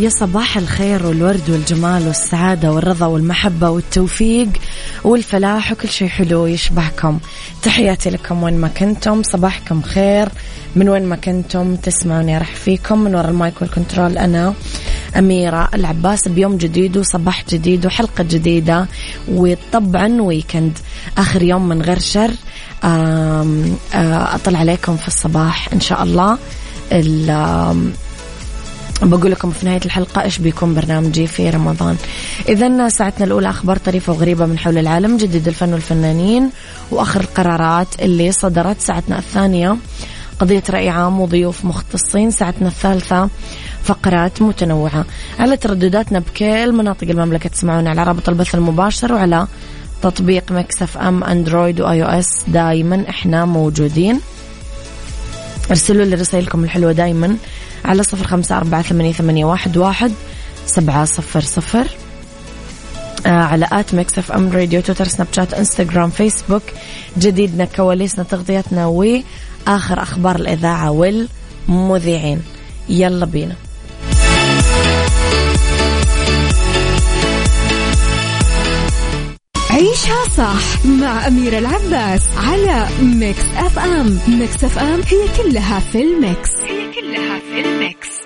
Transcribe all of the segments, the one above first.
يا صباح الخير والورد والجمال والسعادة والرضا والمحبة والتوفيق والفلاح وكل شيء حلو يشبهكم. تحياتي لكم وين ما كنتم. صباحكم خير. من وين ما كنتم تسمعوني راح فيكم. من وراء ال mic وال control أنا أميرة العباس. بيوم جديد وصباح جديد وحلقة جديدة وطبعا weekend آخر يوم من غير شر. أطلع عليكم في الصباح إن شاء الله. بقول لكم في نهاية الحلقة إيش بيكون برنامجي في رمضان. إذا ساعتنا الأولى أخبار طريفة وغريبة من حول العالم جديد الفن والفنانين وآخر القرارات اللي صدرت ساعتنا الثانية. قضية رأي عام وضيوف مختصين ساعتنا الثالثة فقرات متنوعة. على تردداتنا بكل مناطق المملكة تسمعون على رابط البث المباشر وعلى تطبيق Mix FM Android و iOS. دايما إحنا موجودين. ارسلوا لي رسائلكم الحلوة دايما. على صفر خمسة أربعة ثمانية, ثمانية واحد, واحد سبعة صفر صفر. آه على at Mix FM Radio Twitter Snapchat Instagram Facebook. جديدنا كواليسنا تغطياتنا وآخر أخبار الإذاعة والمذيعين. يلا بينا. عيشها صح مع أميرة العباس على Mix FM. Mix FM هي كلها في ال mix. كلها في ال mix.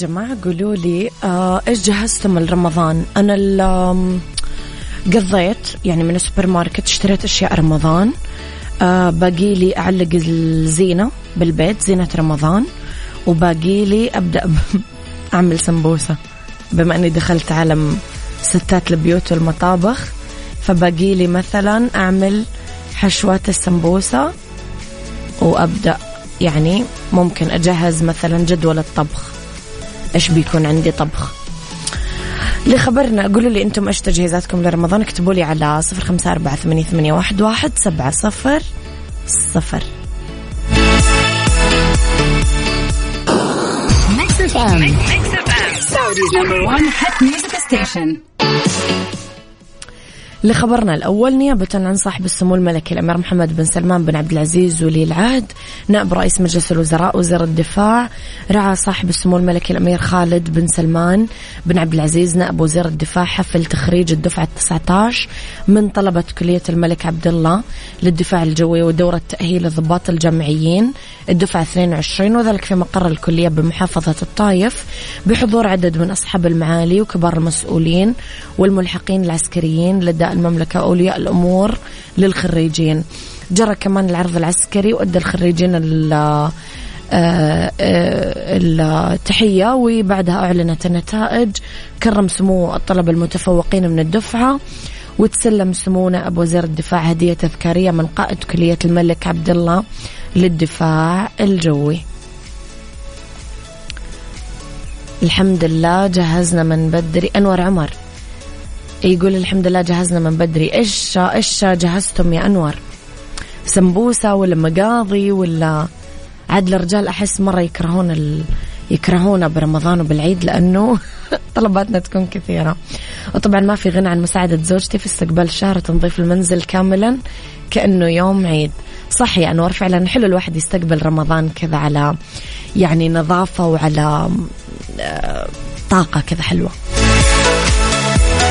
جماعة قولوا لي آه إيش جهزتم لرمضان؟ أنا قضيت يعني من السوبر ماركت اشتريت أشياء رمضان آه باقي لي أعلق الزينة بالبيت زينة رمضان وباقي لي أبدأ أعمل سمبوسة بما أني دخلت عالم ستات البيوت والمطابخ فباقي لي مثلا أعمل حشوات السمبوسة وأبدأ يعني ممكن أجهز مثلا جدول الطبخ إيش بيكون عندي طبخ؟ لخبرنا قولوا لي أنتم إيش تجهيزاتكم لرمضان؟ اكتبوا لي على صفر خمسة أربعة ثمانية, ثمانية واحد, واحد سبعة صفر صفر. لخبرنا الأول نيابة عن صاحب السمو الملكي الأمير محمد بن سلمان بن عبد العزيز ولي العهد نائب رئيس مجلس الوزراء وزير الدفاع رعى صاحب السمو الملكي الأمير خالد بن سلمان بن عبد العزيز نائب وزير الدفاع حفل تخريج الدفعة 19 من طلبة كلية الملك عبد الله للدفاع الجوي ودورة تأهيل الضباط الجامعيين. الدفعة 22 وذلك في مقر الكلية بمحافظة الطايف بحضور عدد من أصحاب المعالي وكبار المسؤولين والملحقين العسكريين لدى المملكة أولياء الأمور للخريجين. جرى كمان العرض العسكري وأدى الخريجين آه، آه، التحية وبعدها أعلنت النتائج. كرم سمو الطلبة المتفوقين من الدفعة وتسلم سمو نائب وزير الدفاع هدية تذكارية من قائد كلية الملك عبد الله للدفاع الجوي. الحمد لله جهزنا من بدري أنور عمر. يقول الحمد لله جهزنا من بدري. إيش إيش جهزتم يا أنور؟ سمبوسة ولا مقاضي ولا عاد الرجال؟ أحس مرة يكرهون ال... يكرهونا برمضان وبالعيد لأنه طلباتنا تكون كثيرة. وطبعا ما في غنى عن مساعدة زوجتي في استقبال الشهر وتنظيف المنزل كاملا كأنه يوم عيد. صح يا أنور فعلا حلو الواحد يستقبل رمضان كذا على يعني نظافة وعلى آه، طاقة كذا حلوة.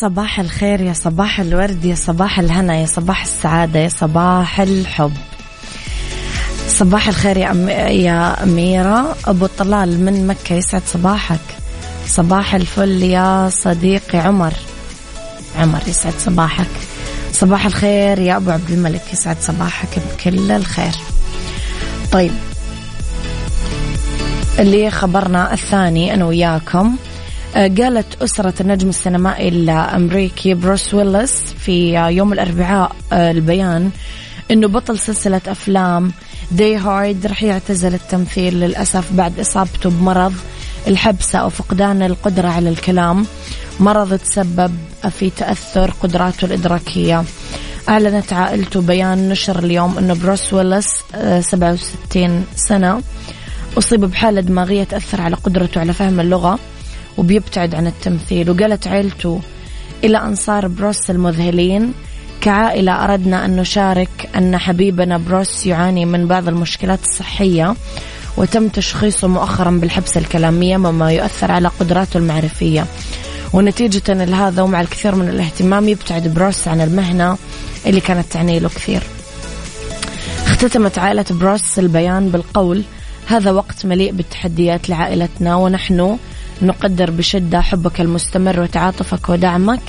صباح الخير يا صباح الورد يا صباح الهنا يا صباح السعادة يا صباح الحب. صباح الخير يا, أم... يا أميرة. أبو طلال من مكة يسعد صباحك. صباح الفل يا صديقي عمر. عمر يسعد صباحك. صباح الخير يا أبو عبد الملك يسعد صباحك بكل الخير. طيب اللي خبرنا الثاني أنا وياكم. قالت أسرة النجم السينمائي الأمريكي بروس ويلس في يوم الأربعاء آه، البيان أنه بطل سلسلة أفلام Die Hard رح يعتزل التمثيل للأسف بعد إصابته بمرض الحبسة أو فقدان القدرة على الكلام. مرض تسبب في تأثر قدراته الإدراكية. أعلنت عائلته بيان نشر اليوم أنه بروس ويلس 67 آه، سنة أصيب بحالة دماغية تأثر على قدرته على فهم اللغة. وبيبتعد عن التمثيل. وقالت عيلته إلى أنصار بروس المذهلين. كعائلة أردنا أن نشارك أن حبيبنا بروس يعاني من بعض المشكلات الصحية وتم تشخيصه مؤخرا بالحبسة الكلامية مما يؤثر على قدراته المعرفية. ونتيجة لهذا ومع الكثير من الاهتمام يبتعد بروس عن المهنة اللي كانت تعني له كثير. اختتمت عائلة بروس البيان بالقول هذا وقت مليء بالتحديات لعائلتنا ونحن نقدر بشدة حبك المستمر وتعاطفك ودعمك.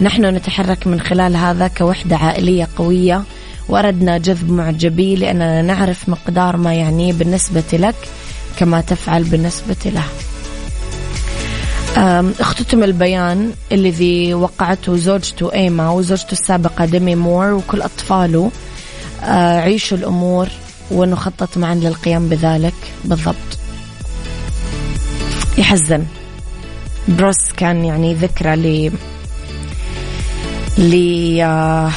نحن نتحرك من خلال هذا كوحدة عائلية قوية. وأردنا جذب معجبي لأننا نعرف مقدار ما يعنيه بالنسبة لك كما تفعل بالنسبة له. اختتم البيان الذي وقعته زوجته إيما وزوجته السابقة ديمي مور وكل أطفاله. أه، عيشوا الأمور ونخطط معا للقيام بذلك. بالضبط. يحزن. بروس كان يعني ذكرى ل ل آه،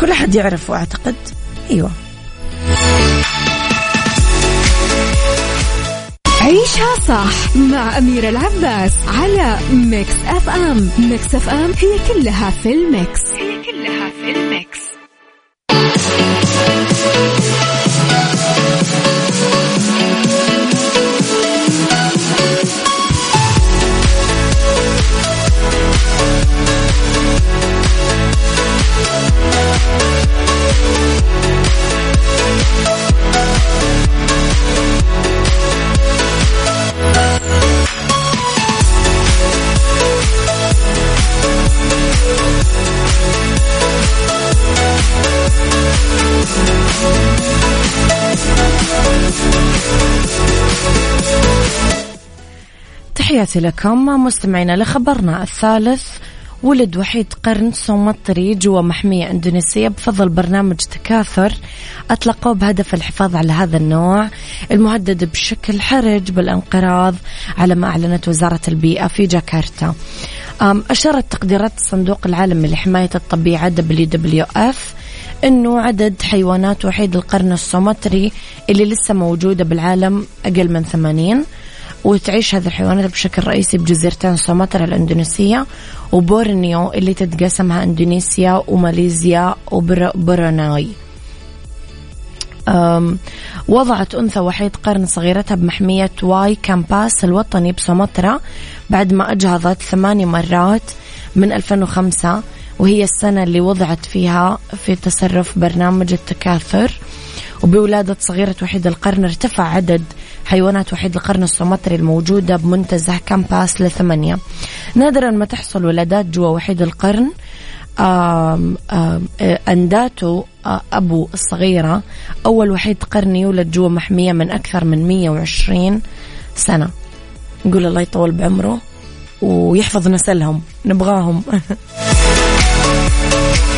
كل أحد يعرفه أعتقد. أيوة. عيشها صح مع أميرة العباس على Mix FM. Mix FM هي كلها في ال mix. تحياتي لكم مستمعينا لخبرنا الثالث. ولد وحيد قرن سومطري جوا محمية إندونيسية بفضل برنامج تكاثر. أطلقوه بهدف الحفاظ على هذا النوع. المهدد بشكل حرج بالانقراض على ما أعلنت وزارة البيئة في جاكرتا. أشارت تقديرات الصندوق العالمي لحماية الطبيعة WWF أنه عدد حيوانات وحيد القرن السومطري اللي لسه موجودة بالعالم أقل من ثمانين. وتعيش هذه الحيوانات بشكل رئيسي بجزيرتين سومطرة الإندونيسية وبورنيو اللي تتقسمها إندونيسيا وماليزيا وبروناي وضعت أنثى وحيد قرن صغيرتها بمحمية واي كامباس الوطني بسومطرة بعد ما أجهضت ثماني مرات من 2005 وهي السنة اللي وضعت فيها في تصرف برنامج التكاثر. وبولادة صغيرة وحيد القرن ارتفع عدد حيوانات وحيد القرن السومطري الموجودة بمنتزه كامباس لثمانية. نادرا ما تحصل ولادات جوا وحيد القرن آم آم أنداتو أبو الصغيرة. أول وحيد قرن يولد جوا محمية من أكثر من 120 سنة. نقول الله يطول بعمره ويحفظ نسلهم. نبغاهم.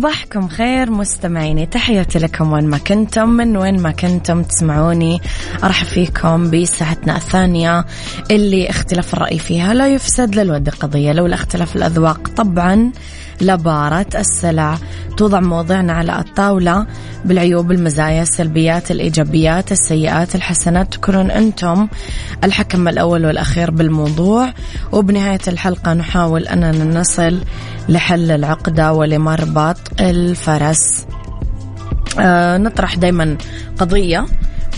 صباحكم خير مستمعيني تحياتي لكم وين ما كنتم من وين ما كنتم تسمعوني. أرحب فيكم بساعتنا الثانية اللي اختلاف الرأي فيها لا يفسد للود قضية لولا اختلاف الأذواق. طبعا لبارة السلع توضع مواضيعنا على الطاولة. بالعيوب المزايا السلبيات الإيجابيات السيئات الحسنات. تكونون أنتم الحكم الأول والأخير بالموضوع. وبنهاية الحلقة نحاول أننا نصل لحل العقدة ولمربط الفرس. آه نطرح دايما قضية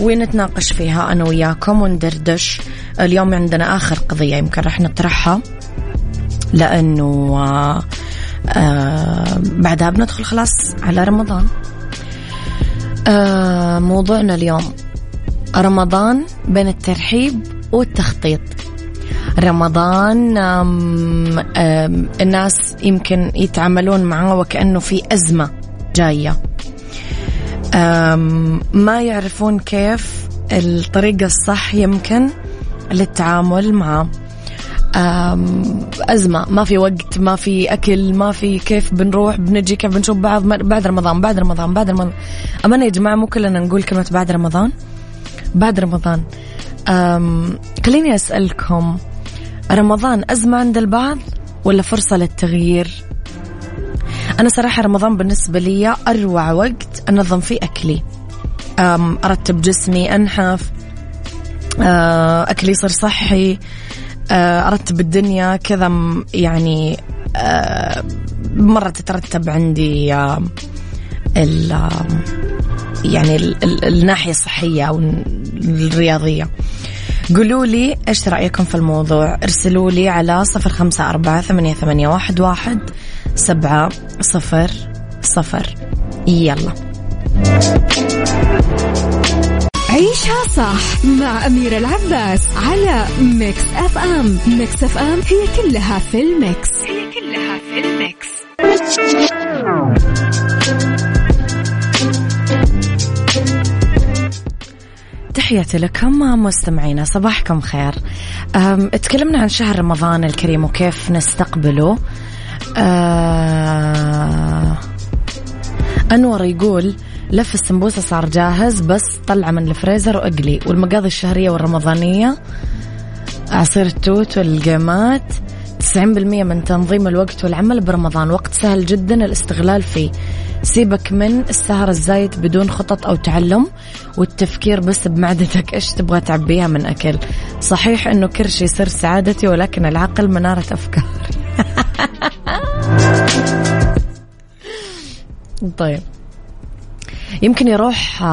ونتناقش فيها أنا وياكم وندردش. اليوم عندنا آخر قضية يمكن رح نطرحها لأنه آه آه بعدها بندخل خلاص على رمضان. آه موضوعنا اليوم. رمضان بين الترحيب والتخطيط. رمضان آم آم الناس يمكن يتعاملون معه وكأنه في أزمة جاية. ما يعرفون كيف الطريقة الصح يمكن للتعامل معه. أزمة. ما في وقت ما في أكل ما في كيف بنروح بنجي كيف بنشوف بعض. بعد رمضان بعد رمضان بعد رمضان. أمانة يا جماعة مو كلنا نقول كلمة بعد رمضان؟ بعد رمضان. خليني أسألكم رمضان أزمة عند البعض ولا فرصة للتغيير؟ أنا صراحة رمضان بالنسبة لي أروع وقت أنظم فيه أكلي. أرتب جسمي أنحف أكلي يصير صحي. أرتب الدنيا كذا يعني مرة تترتب عندي ال يعني ال ال الناحية الصحية أو الرياضية. قولوا لي إيش رأيكم في الموضوع؟ ارسلوا لي على صفر خمسة أربعة ثمانية, ثمانية واحد, واحد سبعة صفر صفر. يلا. عيشها صح مع أميرة العباس على Mix FM. Mix FM هي كلها في ال mix. هي كلها في الميكس. تحياتي لكم مستمعينا صباحكم خير. تكلمنا عن شهر رمضان الكريم وكيف نستقبله. أه أنور يقول لف السمبوسة صار جاهز بس طلعه من الفريزر وأقلي. والمقاضي الشهرية والرمضانية عصير التوت والجيمات 90% من تنظيم الوقت والعمل برمضان. وقت سهل جدا الاستغلال فيه. سيبك من السهر الزايد بدون خطط أو تعلم والتفكير بس بمعدتك. إيش تبغى تعبيها من أكل؟ صحيح أنه كرشي سر سعادتي ولكن العقل منارة أفكاري طيب. يمكن يروح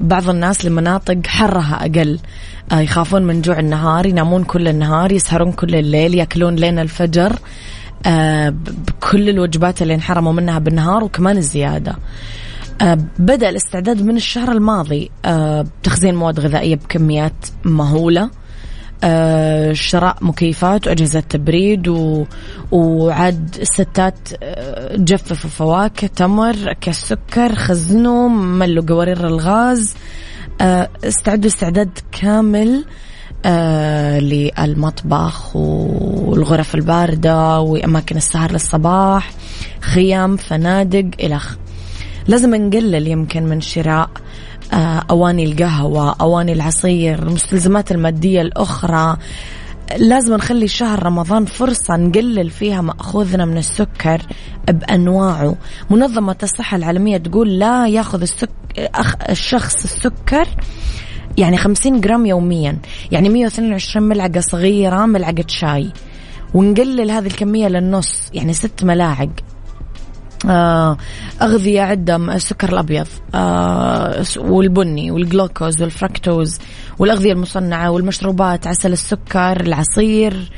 بعض الناس لمناطق حرها أقل. يخافون من جوع النهار ينامون كل النهار يسهرون كل الليل يأكلون لين الفجر. بكل الوجبات اللي انحرموا منها بالنهار وكمان الزيادة. بدأ الاستعداد من الشهر الماضي بتخزين مواد غذائية بكميات مهولة. آه شراء مكيفات وأجهزة تبريد و... وعاد الستات آه جففوا فواكه تمر كاس سكر خزنوا ملوا قوارير الغاز. آه استعدوا استعداد كامل آه للمطبخ والغرف الباردة وأماكن السهر للصباح خيام فنادق إلخ لازم نقلل يمكن من شراء آه، أواني القهوة أواني العصير المستلزمات المادية الأخرى. لازم نخلي شهر رمضان فرصة نقلل فيها مأخوذنا من السكر بأنواعه. منظمة الصحة العالمية تقول لا ياخذ السك... الشخص السكر يعني 50 جرام يوميا يعني 122 ملعقة صغيرة ملعقة شاي. ونقلل هذه الكمية للنص يعني ست ملاعق. آه، أغذية عدة السكر الأبيض آه، والبني والجلوكوز والفركتوز والأغذية المصنعة والمشروبات عسل السكر العصير.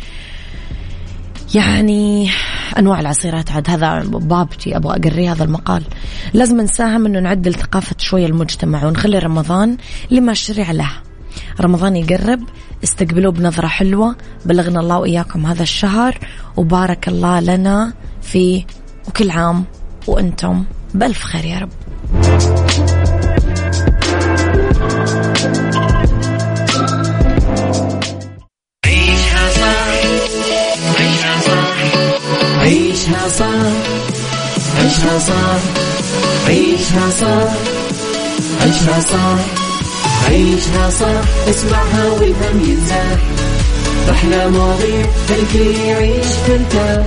يعني أنواع العصيرات عاد هذا بابتي أبغى أقري هذا المقال. لازم نساهم إنه نعدل ثقافة شوية المجتمع ونخلي رمضان لما شرع له. رمضان يقرب استقبلوه بنظرة حلوة بلغنا الله وإياكم هذا الشهر وبارك الله لنا فيه وكل عام وأنتم بألف خير يا رب. عيشها صح عيشها صح عيشها صح عيشها صح عيشها صح عيشها صح عيشها صح اسمعها والهم ينزاح. أحلى مواضيع خلي يعيش ترتاح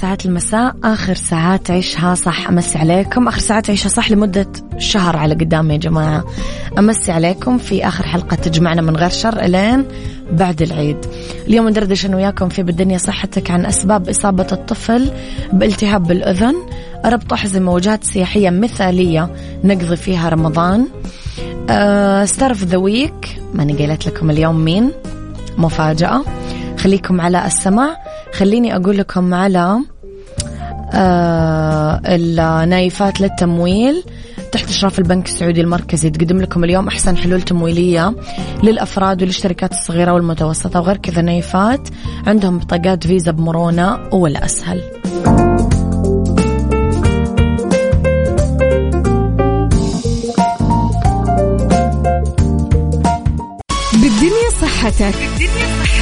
ساعات المساء آخر ساعات عيشها صح. أمسي عليكم. آخر ساعات عيشها صح لمدة شهر على قدام يا جماعة. أمسي عليكم. في آخر حلقة تجمعنا من غير شر إلين بعد العيد. اليوم ندردش أنا وياكم في بالدنيا صحتك عن أسباب إصابة الطفل بالتهاب بالأذن ربط أحزمة وجهات سياحية مثالية نقضي فيها رمضان. ستارف ذا ويك ماني قايلت لكم اليوم مين؟ مفاجأة. خليكم على السمع خليني أقول لكم على آه النايفات للتمويل تحت إشراف البنك السعودي المركزي. تقدم لكم اليوم أحسن حلول تمويلية للأفراد والاشتراكات الصغيرة والمتوسطة وغير كذا نايفات عندهم بطاقات فيزا بمرونة ولا أسهل. بالدنيا صحتك بالدنيا صحتك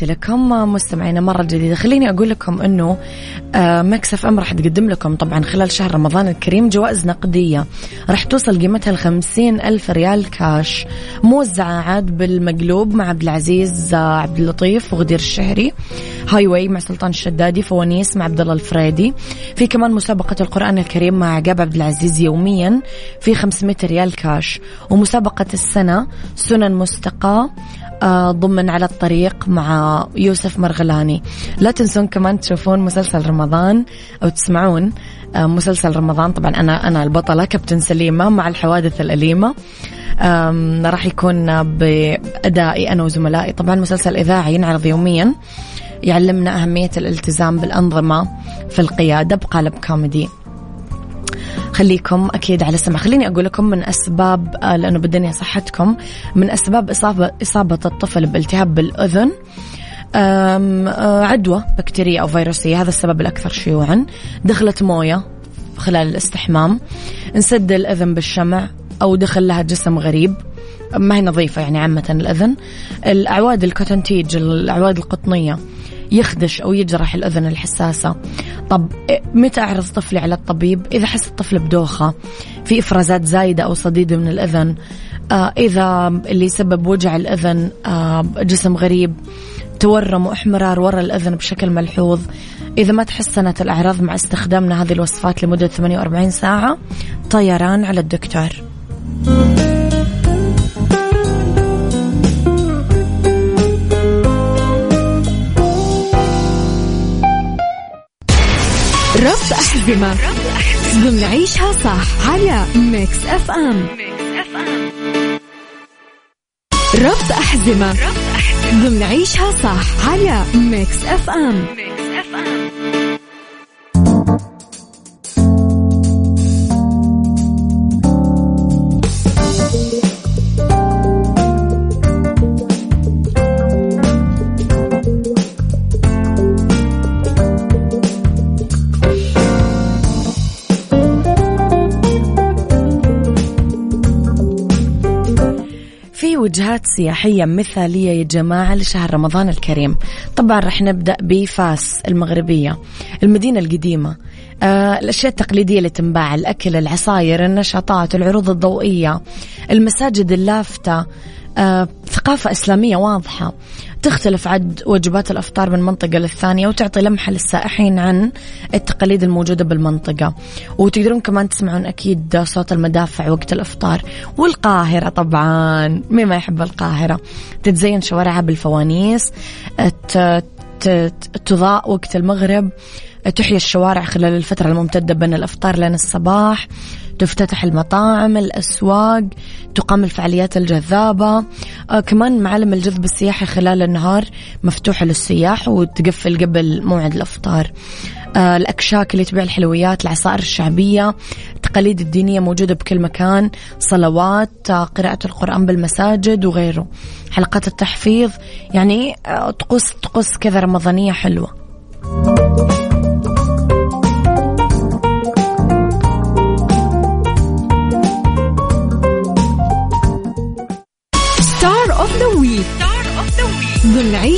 تحياتي لكم مستمعينا مرة جديدة. خليني أقول لكم أنه آه، Mix FM راح تقدم لكم طبعا خلال شهر رمضان الكريم جوائز نقدية. راح توصل قيمتها لخمسين ألف ريال كاش موزعة عاد بالمقلوب مع عبد العزيز آه، عبد اللطيف وغدير الشهري. highway مع سلطان الشدادي فوانيس مع عبد الله الفريدي. في كمان مسابقة القرآن الكريم مع عقاب عبد العزيز يوميا في 500 ريال كاش ومسابقة السنة سنن مستقى آه، ضمن على الطريق مع يوسف مرغلاني. لا تنسون كمان تشوفون مسلسل رمضان أو تسمعون آه، مسلسل رمضان. طبعا أنا أنا البطلة كابتن سليمة مع الحوادث الأليمة. راح يكون بأدائي أنا وزملائي. طبعا مسلسل إذاعي ينعرض يوميا يعلمنا أهمية الالتزام بالأنظمة في القيادة بقالب كوميدي. خليكم أكيد على السمع. خليني أقول لكم من أسباب آه، لأنه بدني صحتكم من أسباب إصابة, إصابة الطفل بالتهاب بالأذن آه، عدوى بكتيرية أو فيروسية. هذا السبب الأكثر شيوعا. دخلت موية خلال الاستحمام. انسد الأذن بالشمع أو دخل لها جسم غريب. ما هي نظيفة يعني عامة الأذن. الأعواد الكوتنتيج الأعواد القطنية يخدش أو يجرح الأذن الحساسة. طب متى أعرض طفلي على الطبيب؟ إذا حس الطفل بدوخة في إفرازات زايدة أو صديدة من الأذن آه إذا اللي سبب وجع الأذن آه جسم غريب تورم واحمرار ورا الأذن بشكل ملحوظ إذا ما تحسنت الأعراض مع استخدامنا هذه الوصفات لمدة 48 ساعة طيران على الدكتور. ربط أحزمة ضمن عيشها صح على Mix FM ربط أحزمة ضمن عيشها صح على Mix FM وجهات سياحية مثالية يا جماعة لشهر رمضان الكريم. طبعا رح نبدأ بفاس المغربية المدينة القديمة. آه الأشياء التقليدية اللي تنباع الأكل العصاير النشاطات العروض الضوئية المساجد اللافتة ثقافة إسلامية واضحة. تختلف عد وجبات الأفطار من منطقة للثانية وتعطي لمحة للسائحين عن التقاليد الموجودة بالمنطقة. وتقدرون كمان تسمعون أكيد صوت المدافع وقت الأفطار. والقاهرة طبعا مين ما يحب القاهرة. تتزين شوارعها بالفوانيس تضاء وقت المغرب تحيا الشوارع خلال الفترة الممتدة بين الأفطار لين الصباح. تفتتح المطاعم الأسواق تقام الفعاليات الجذابة. آه كمان معالم الجذب السياحي خلال النهار مفتوحة للسياح وتقفل قبل موعد الأفطار. آه الأكشاك اللي تبيع الحلويات العصائر الشعبية التقاليد الدينية موجودة بكل مكان صلوات آه قراءة القرآن بالمساجد وغيره. حلقات التحفيظ يعني آه طقوس طقوس كذا رمضانية حلوة.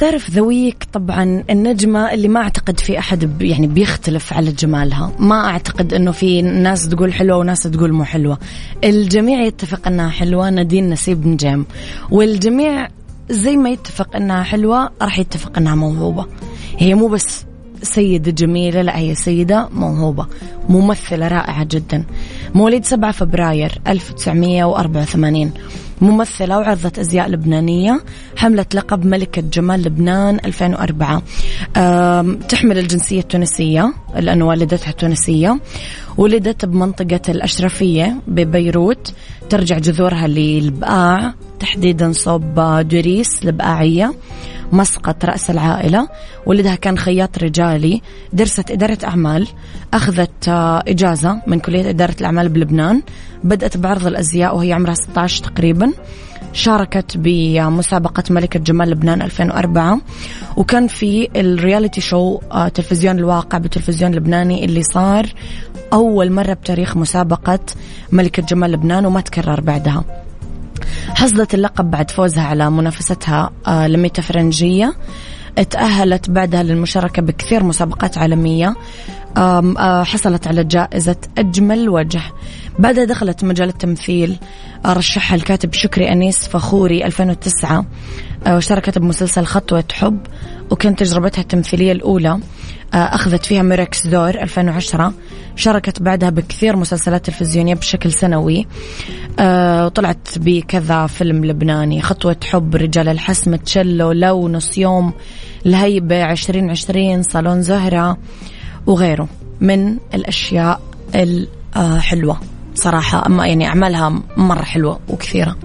star of the week طبعا النجمة اللي ما أعتقد في أحد يعني بيختلف على جمالها. ما أعتقد أنه في ناس تقول حلوة وناس تقول مو حلوة. الجميع يتفق أنها حلوة نادين نسيب نجم. والجميع زي ما يتفق أنها حلوة راح يتفق أنها موهوبة. هي مو بس سيدة جميلة لا هي سيدة موهوبة. ممثلة رائعة جدا. مواليد 7 فبراير 1984 ممثلة وعرضت أزياء لبنانية حملت لقب ملكة جمال لبنان 2004 تحمل الجنسية التونسية لأن والدتها تونسية. ولدت بمنطقة الأشرفية ببيروت. ترجع جذورها للبقاع تحديدا صوب دريس البقاعية مسقط رأس العائلة. ولدها كان خياط رجالي درست إدارة أعمال أخذت آه، إجازة من كلية إدارة الأعمال بلبنان. بدأت بعرض الأزياء وهي عمرها 16 تقريبا. شاركت بمسابقة ملكة جمال لبنان 2004 وكان في الرياليتي شو آه، تلفزيون الواقع بتلفزيون لبناني اللي صار أول مرة بتاريخ مسابقة ملكة جمال لبنان وما تكرر بعدها. حصدت اللقب بعد فوزها على منافستها آه، لميتا فرنجية. تأهلت بعدها للمشاركة بكثير مسابقات عالمية. آه، حصلت على جائزة أجمل وجه. بعدها دخلت مجال التمثيل آه، رشحها الكاتب شكري أنيس فخوري 2009 واشتركت بمسلسل خطوة حب وكانت تجربتها التمثيلية الأولى أخذت فيها ميركس دور 2010 شاركت بعدها بكثير مسلسلات تلفزيونية بشكل سنوي وطلعت بكذا فيلم لبناني خطوة حب رجال الحسم تشلو لو نص يوم الهيبة عشرين عشرين صالون زهرة وغيره من الأشياء الحلوة صراحة أما يعني أعمالها مرة حلوة وكثيرة.